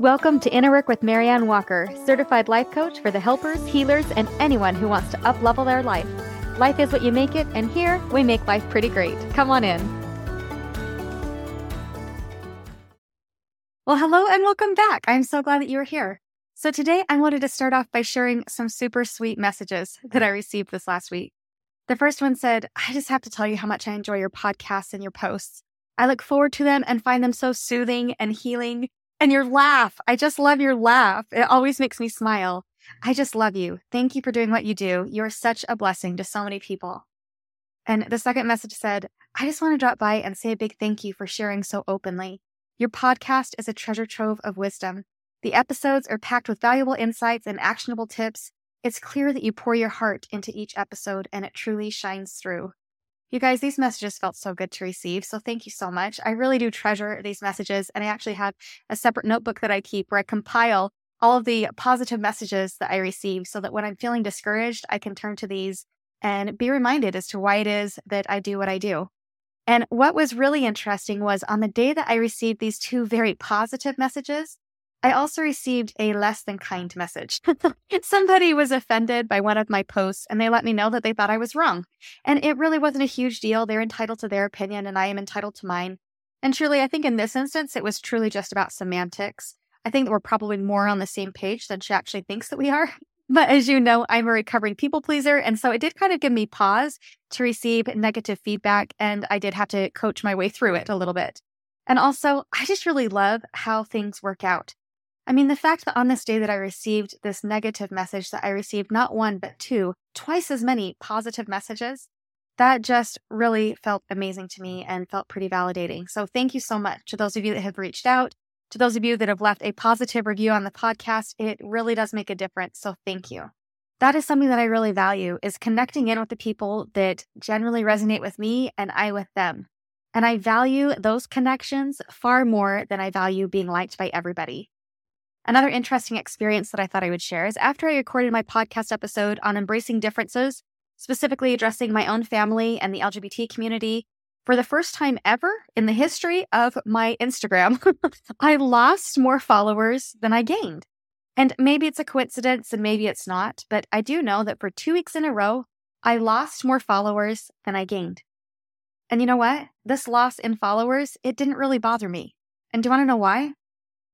Welcome to Inner Work with MaryAnn Walker, certified life coach for the helpers, healers, and anyone who wants to uplevel their life. Life is what you make it, and here we make life pretty great. Come on in. Well, hello and welcome back. I'm so glad that you are here. So, today I wanted to start off by sharing some super sweet messages that I received this last week. The first one said, I just have to tell you how much I enjoy your podcasts and your posts. I look forward to them and find them so soothing and healing. And your laugh. I just love your laugh. It always makes me smile. I just love you. Thank you for doing what you do. You're such a blessing to so many people. And the second message said, I just want to drop by and say a big thank you for sharing so openly. Your podcast is a treasure trove of wisdom. The episodes are packed with valuable insights and actionable tips. It's clear that you pour your heart into each episode and it truly shines through. You guys, these messages felt so good to receive. So thank you so much. I really do treasure these messages. And I actually have a separate notebook that I keep where I compile all of the positive messages that I receive so that when I'm feeling discouraged, I can turn to these and be reminded as to why it is that I do what I do. And what was really interesting was on the day that I received these two very positive messages, I also received a less than kind message. Somebody was offended by one of my posts and they let me know that they thought I was wrong. And it really wasn't a huge deal. They're entitled to their opinion and I am entitled to mine. And truly, I think in this instance, it was truly just about semantics. I think that we're probably more on the same page than she actually thinks that we are. But as you know, I'm a recovering people pleaser. And so it did kind of give me pause to receive negative feedback. And I did have to coach my way through it a little bit. And also, I just really love how things work out. I mean, the fact that on this day that I received this negative message, that I received not one, but two, twice as many positive messages, that just really felt amazing to me and felt pretty validating. So thank you so much to those of you that have reached out, to those of you that have left a positive review on the podcast. It really does make a difference. So thank you. That is something that I really value is connecting in with the people that generally resonate with me and I with them. And I value those connections far more than I value being liked by everybody. Another interesting experience that I thought I would share is after I recorded my podcast episode on embracing differences, specifically addressing my own family and the LGBT community, for the first time ever in the history of my Instagram, I lost more followers than I gained. And maybe it's a coincidence and maybe it's not, but I do know that for two weeks in a row, I lost more followers than I gained. And you know what? This loss in followers, it didn't really bother me. And do you want to know why?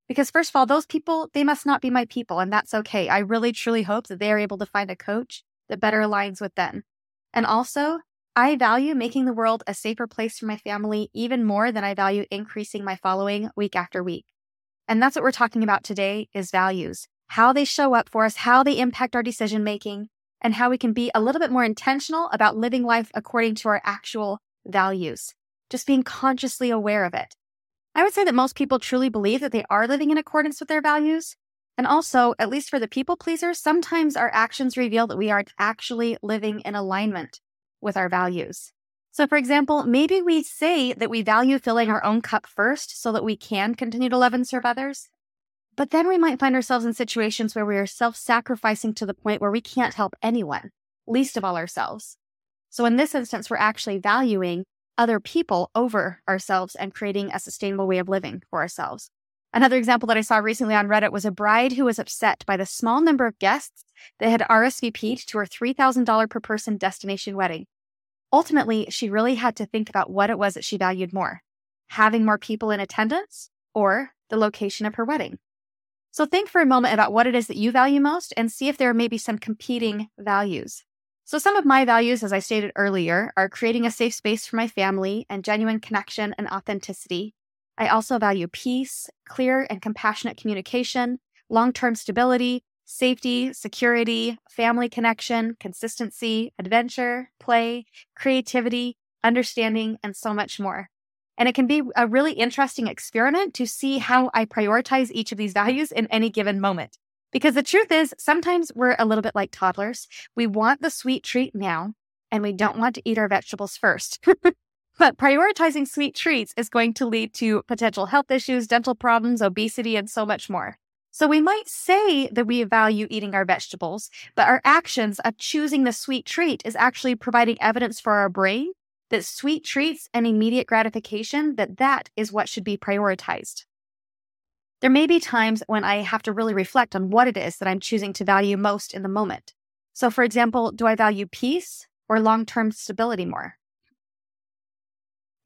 Because, first of all, those people, they must not be my people, and that's okay. I really truly hope that they are able to find a coach that better aligns with them. And also, I value making the world a safer place for my family even more than I value increasing my following week after week. And that's what we're talking about today is values, how they show up for us, how they impact our decision making, and how we can be a little bit more intentional about living life according to our actual values. Just being consciously aware of it. I would say that most people truly believe that they are living in accordance with their values. And also, at least for the people pleasers, sometimes our actions reveal that we aren't actually living in alignment with our values. So, for example, maybe we say that we value filling our own cup first so that we can continue to love and serve others. But then we might find ourselves in situations where we are self sacrificing to the point where we can't help anyone, least of all ourselves. So, in this instance, we're actually valuing other people over ourselves and creating a sustainable way of living for ourselves. Another example that I saw recently on Reddit was a bride who was upset by the small number of guests that had RSVP'd to her $3,000 per person destination wedding. Ultimately, she really had to think about what it was that she valued more having more people in attendance or the location of her wedding. So think for a moment about what it is that you value most and see if there are maybe some competing values. So, some of my values, as I stated earlier, are creating a safe space for my family and genuine connection and authenticity. I also value peace, clear and compassionate communication, long term stability, safety, security, family connection, consistency, adventure, play, creativity, understanding, and so much more. And it can be a really interesting experiment to see how I prioritize each of these values in any given moment. Because the truth is, sometimes we're a little bit like toddlers. We want the sweet treat now, and we don't want to eat our vegetables first. but prioritizing sweet treats is going to lead to potential health issues, dental problems, obesity, and so much more. So we might say that we value eating our vegetables, but our actions of choosing the sweet treat is actually providing evidence for our brain that sweet treats and immediate gratification that that is what should be prioritized. There may be times when I have to really reflect on what it is that I'm choosing to value most in the moment. So, for example, do I value peace or long term stability more?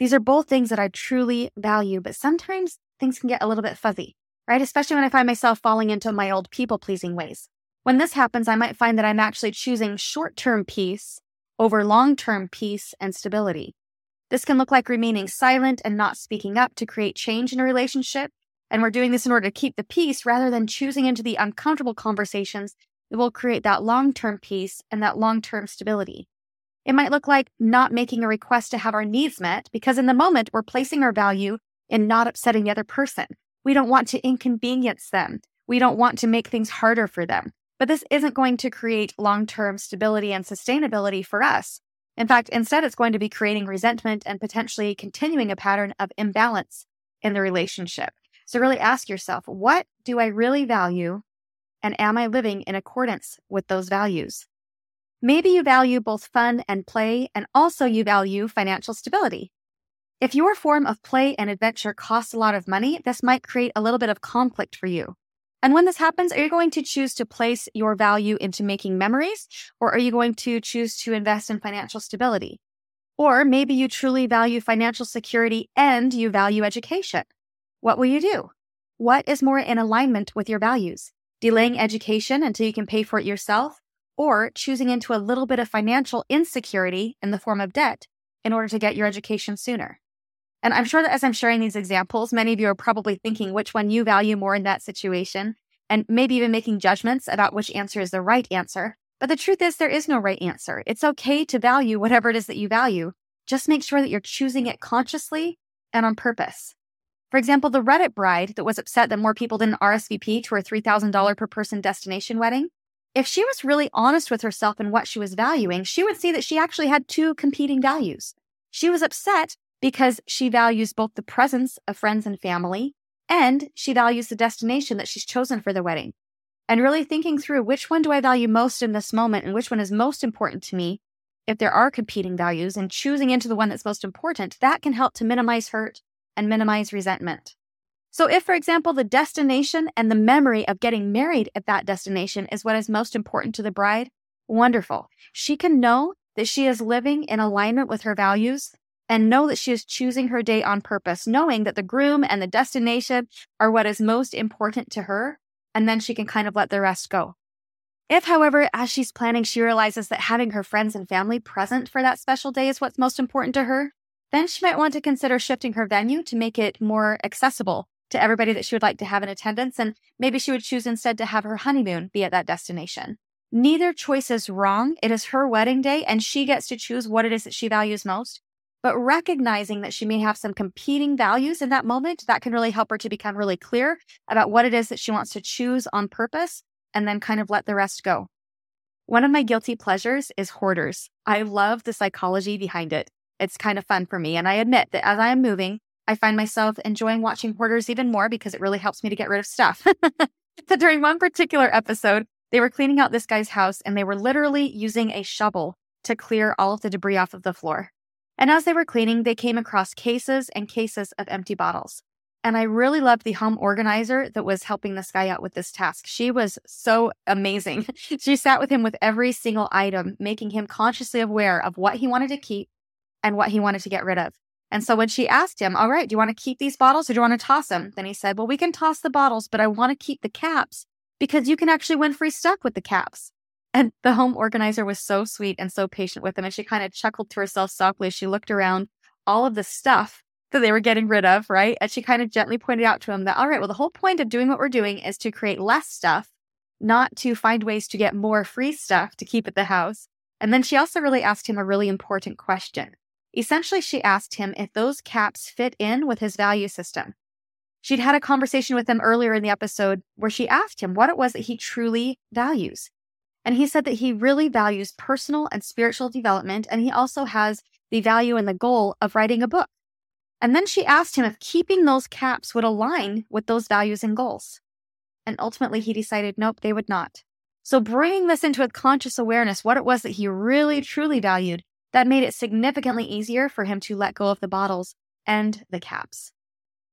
These are both things that I truly value, but sometimes things can get a little bit fuzzy, right? Especially when I find myself falling into my old people pleasing ways. When this happens, I might find that I'm actually choosing short term peace over long term peace and stability. This can look like remaining silent and not speaking up to create change in a relationship. And we're doing this in order to keep the peace rather than choosing into the uncomfortable conversations that will create that long term peace and that long term stability. It might look like not making a request to have our needs met because in the moment we're placing our value in not upsetting the other person. We don't want to inconvenience them. We don't want to make things harder for them. But this isn't going to create long term stability and sustainability for us. In fact, instead, it's going to be creating resentment and potentially continuing a pattern of imbalance in the relationship. So, really ask yourself what do I really value? And am I living in accordance with those values? Maybe you value both fun and play, and also you value financial stability. If your form of play and adventure costs a lot of money, this might create a little bit of conflict for you. And when this happens, are you going to choose to place your value into making memories, or are you going to choose to invest in financial stability? Or maybe you truly value financial security and you value education. What will you do? What is more in alignment with your values? Delaying education until you can pay for it yourself, or choosing into a little bit of financial insecurity in the form of debt in order to get your education sooner? And I'm sure that as I'm sharing these examples, many of you are probably thinking which one you value more in that situation, and maybe even making judgments about which answer is the right answer. But the truth is, there is no right answer. It's okay to value whatever it is that you value. Just make sure that you're choosing it consciously and on purpose. For example, the Reddit bride that was upset that more people didn't RSVP to her $3,000 per person destination wedding, if she was really honest with herself and what she was valuing, she would see that she actually had two competing values. She was upset because she values both the presence of friends and family and she values the destination that she's chosen for the wedding. And really thinking through which one do I value most in this moment and which one is most important to me, if there are competing values, and choosing into the one that's most important, that can help to minimize hurt and minimize resentment. So, if, for example, the destination and the memory of getting married at that destination is what is most important to the bride, wonderful. She can know that she is living in alignment with her values and know that she is choosing her day on purpose, knowing that the groom and the destination are what is most important to her. And then she can kind of let the rest go. If, however, as she's planning, she realizes that having her friends and family present for that special day is what's most important to her, then she might want to consider shifting her venue to make it more accessible to everybody that she would like to have in attendance. And maybe she would choose instead to have her honeymoon be at that destination. Neither choice is wrong. It is her wedding day, and she gets to choose what it is that she values most. But recognizing that she may have some competing values in that moment, that can really help her to become really clear about what it is that she wants to choose on purpose and then kind of let the rest go. One of my guilty pleasures is hoarders. I love the psychology behind it. It's kind of fun for me. And I admit that as I am moving, I find myself enjoying watching hoarders even more because it really helps me to get rid of stuff. so during one particular episode, they were cleaning out this guy's house and they were literally using a shovel to clear all of the debris off of the floor. And as they were cleaning, they came across cases and cases of empty bottles. And I really loved the home organizer that was helping this guy out with this task. She was so amazing. she sat with him with every single item, making him consciously aware of what he wanted to keep and what he wanted to get rid of. And so when she asked him, All right, do you want to keep these bottles or do you want to toss them? Then he said, Well, we can toss the bottles, but I want to keep the caps because you can actually win free stuff with the caps. And the home organizer was so sweet and so patient with him. And she kind of chuckled to herself softly as she looked around all of the stuff that they were getting rid of, right? And she kind of gently pointed out to him that, all right, well, the whole point of doing what we're doing is to create less stuff, not to find ways to get more free stuff to keep at the house. And then she also really asked him a really important question. Essentially, she asked him if those caps fit in with his value system. She'd had a conversation with him earlier in the episode where she asked him what it was that he truly values. And he said that he really values personal and spiritual development. And he also has the value and the goal of writing a book. And then she asked him if keeping those caps would align with those values and goals. And ultimately, he decided, nope, they would not. So, bringing this into a conscious awareness, what it was that he really, truly valued, that made it significantly easier for him to let go of the bottles and the caps.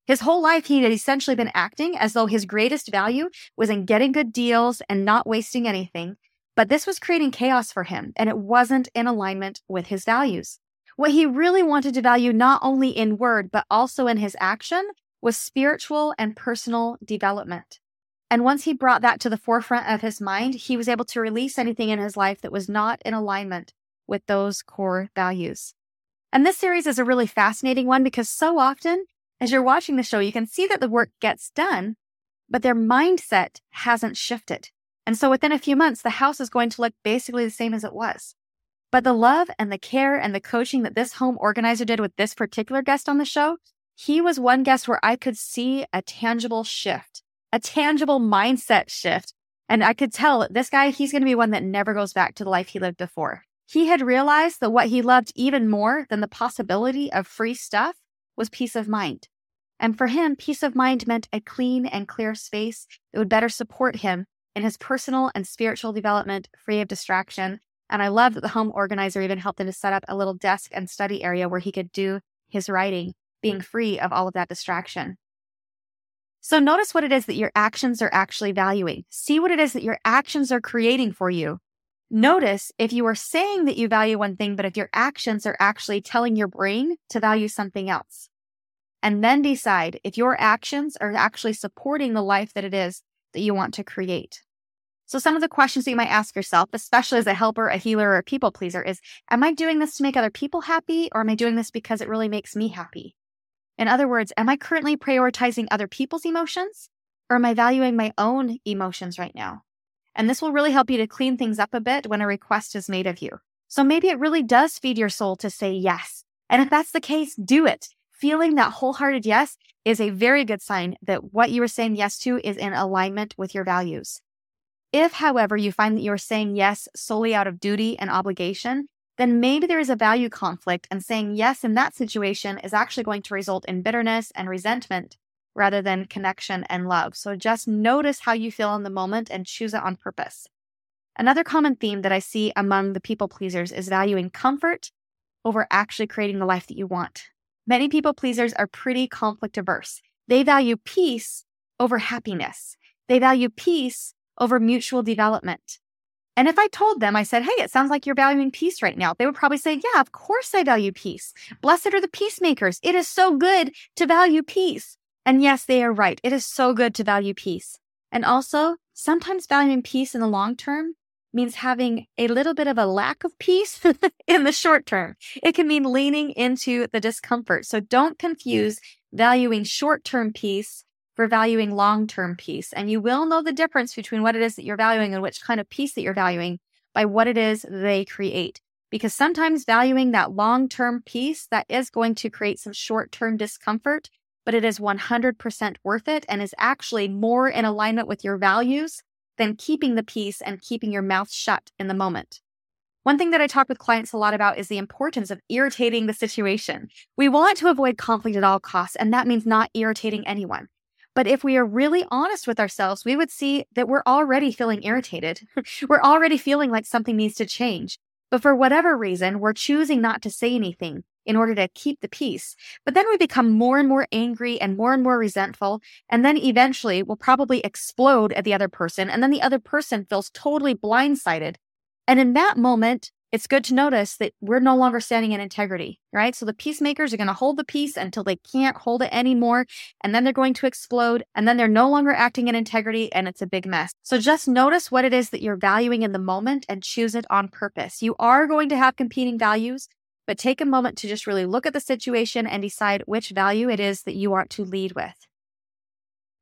His whole life, he had essentially been acting as though his greatest value was in getting good deals and not wasting anything. But this was creating chaos for him, and it wasn't in alignment with his values. What he really wanted to value, not only in word, but also in his action, was spiritual and personal development. And once he brought that to the forefront of his mind, he was able to release anything in his life that was not in alignment with those core values. And this series is a really fascinating one because so often, as you're watching the show, you can see that the work gets done, but their mindset hasn't shifted. And so within a few months, the house is going to look basically the same as it was. But the love and the care and the coaching that this home organizer did with this particular guest on the show, he was one guest where I could see a tangible shift, a tangible mindset shift. And I could tell this guy, he's going to be one that never goes back to the life he lived before. He had realized that what he loved even more than the possibility of free stuff was peace of mind. And for him, peace of mind meant a clean and clear space that would better support him in his personal and spiritual development, free of distraction. And I love that the home organizer even helped him to set up a little desk and study area where he could do his writing, being mm. free of all of that distraction. So notice what it is that your actions are actually valuing. See what it is that your actions are creating for you. Notice if you are saying that you value one thing, but if your actions are actually telling your brain to value something else. And then decide if your actions are actually supporting the life that it is that you want to create. So, some of the questions that you might ask yourself, especially as a helper, a healer, or a people pleaser, is Am I doing this to make other people happy, or am I doing this because it really makes me happy? In other words, am I currently prioritizing other people's emotions, or am I valuing my own emotions right now? And this will really help you to clean things up a bit when a request is made of you. So maybe it really does feed your soul to say yes. And if that's the case, do it. Feeling that wholehearted yes is a very good sign that what you are saying yes to is in alignment with your values. If, however, you find that you're saying yes solely out of duty and obligation, then maybe there is a value conflict, and saying yes in that situation is actually going to result in bitterness and resentment rather than connection and love. So just notice how you feel in the moment and choose it on purpose. Another common theme that I see among the people pleasers is valuing comfort over actually creating the life that you want. Many people pleasers are pretty conflict averse. They value peace over happiness. They value peace over mutual development. And if I told them, I said, hey, it sounds like you're valuing peace right now, they would probably say, yeah, of course I value peace. Blessed are the peacemakers. It is so good to value peace. And yes, they are right. It is so good to value peace. And also, sometimes valuing peace in the long term means having a little bit of a lack of peace in the short term. It can mean leaning into the discomfort. So don't confuse valuing short term peace for valuing long term peace. And you will know the difference between what it is that you're valuing and which kind of peace that you're valuing by what it is they create. Because sometimes valuing that long term peace that is going to create some short term discomfort but it is 100% worth it and is actually more in alignment with your values than keeping the peace and keeping your mouth shut in the moment. One thing that I talk with clients a lot about is the importance of irritating the situation. We want to avoid conflict at all costs, and that means not irritating anyone. But if we are really honest with ourselves, we would see that we're already feeling irritated. we're already feeling like something needs to change. But for whatever reason, we're choosing not to say anything in order to keep the peace. But then we become more and more angry and more and more resentful. And then eventually we'll probably explode at the other person. And then the other person feels totally blindsided. And in that moment, it's good to notice that we're no longer standing in integrity, right? So the peacemakers are going to hold the peace until they can't hold it anymore. And then they're going to explode. And then they're no longer acting in integrity and it's a big mess. So just notice what it is that you're valuing in the moment and choose it on purpose. You are going to have competing values but take a moment to just really look at the situation and decide which value it is that you want to lead with.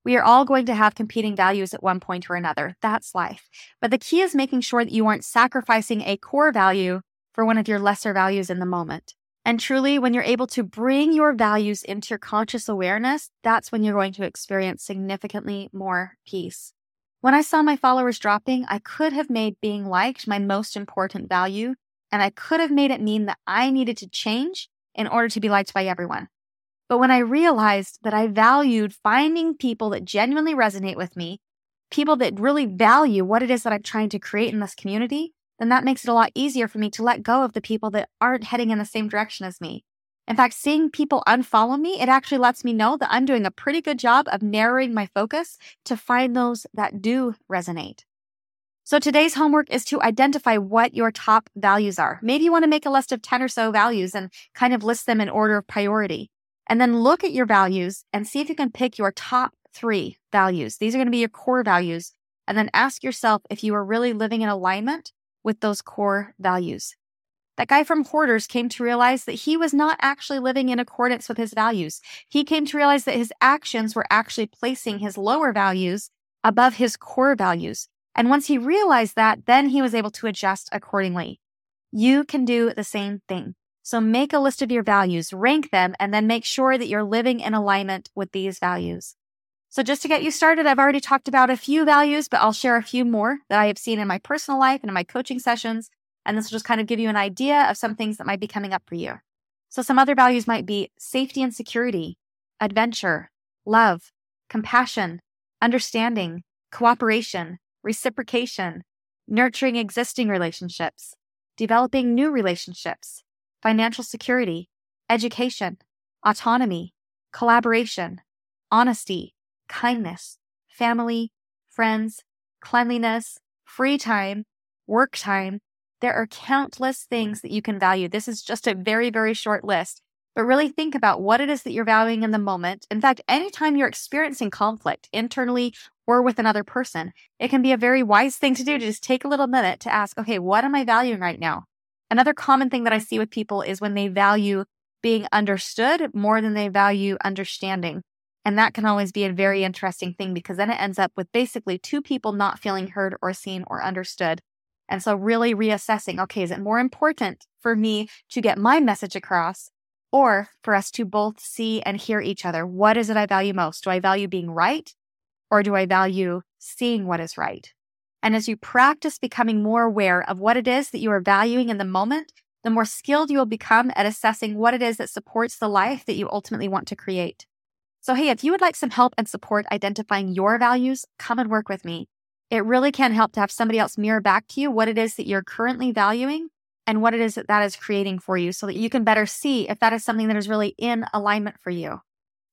We are all going to have competing values at one point or another. That's life. But the key is making sure that you aren't sacrificing a core value for one of your lesser values in the moment. And truly, when you're able to bring your values into your conscious awareness, that's when you're going to experience significantly more peace. When I saw my followers dropping, I could have made being liked my most important value and I could have made it mean that I needed to change in order to be liked by everyone. But when I realized that I valued finding people that genuinely resonate with me, people that really value what it is that I'm trying to create in this community, then that makes it a lot easier for me to let go of the people that aren't heading in the same direction as me. In fact, seeing people unfollow me, it actually lets me know that I'm doing a pretty good job of narrowing my focus to find those that do resonate. So today's homework is to identify what your top values are. Maybe you want to make a list of 10 or so values and kind of list them in order of priority. And then look at your values and see if you can pick your top three values. These are going to be your core values. And then ask yourself if you are really living in alignment with those core values. That guy from Hoarders came to realize that he was not actually living in accordance with his values. He came to realize that his actions were actually placing his lower values above his core values. And once he realized that, then he was able to adjust accordingly. You can do the same thing. So make a list of your values, rank them, and then make sure that you're living in alignment with these values. So just to get you started, I've already talked about a few values, but I'll share a few more that I have seen in my personal life and in my coaching sessions and this will just kind of give you an idea of some things that might be coming up for you. So, some other values might be safety and security, adventure, love, compassion, understanding, cooperation, reciprocation, nurturing existing relationships, developing new relationships, financial security, education, autonomy, collaboration, honesty, kindness, family, friends, cleanliness, free time, work time, there are countless things that you can value. This is just a very, very short list, but really think about what it is that you're valuing in the moment. In fact, anytime you're experiencing conflict internally or with another person, it can be a very wise thing to do to just take a little minute to ask, okay, what am I valuing right now? Another common thing that I see with people is when they value being understood more than they value understanding. And that can always be a very interesting thing because then it ends up with basically two people not feeling heard or seen or understood. And so, really reassessing okay, is it more important for me to get my message across or for us to both see and hear each other? What is it I value most? Do I value being right or do I value seeing what is right? And as you practice becoming more aware of what it is that you are valuing in the moment, the more skilled you will become at assessing what it is that supports the life that you ultimately want to create. So, hey, if you would like some help and support identifying your values, come and work with me. It really can help to have somebody else mirror back to you what it is that you're currently valuing and what it is that that is creating for you so that you can better see if that is something that is really in alignment for you.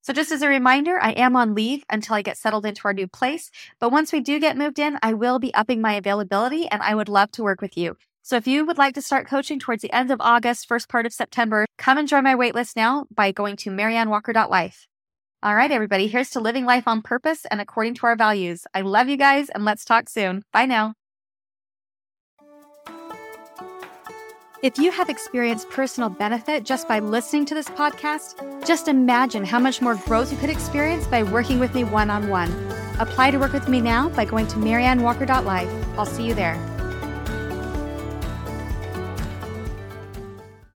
So just as a reminder, I am on leave until I get settled into our new place. But once we do get moved in, I will be upping my availability and I would love to work with you. So if you would like to start coaching towards the end of August, first part of September, come and join my waitlist now by going to mariannewalker.life. All right, everybody, here's to living life on purpose and according to our values. I love you guys, and let's talk soon. Bye now. If you have experienced personal benefit just by listening to this podcast, just imagine how much more growth you could experience by working with me one on one. Apply to work with me now by going to mariannewalker.life. I'll see you there.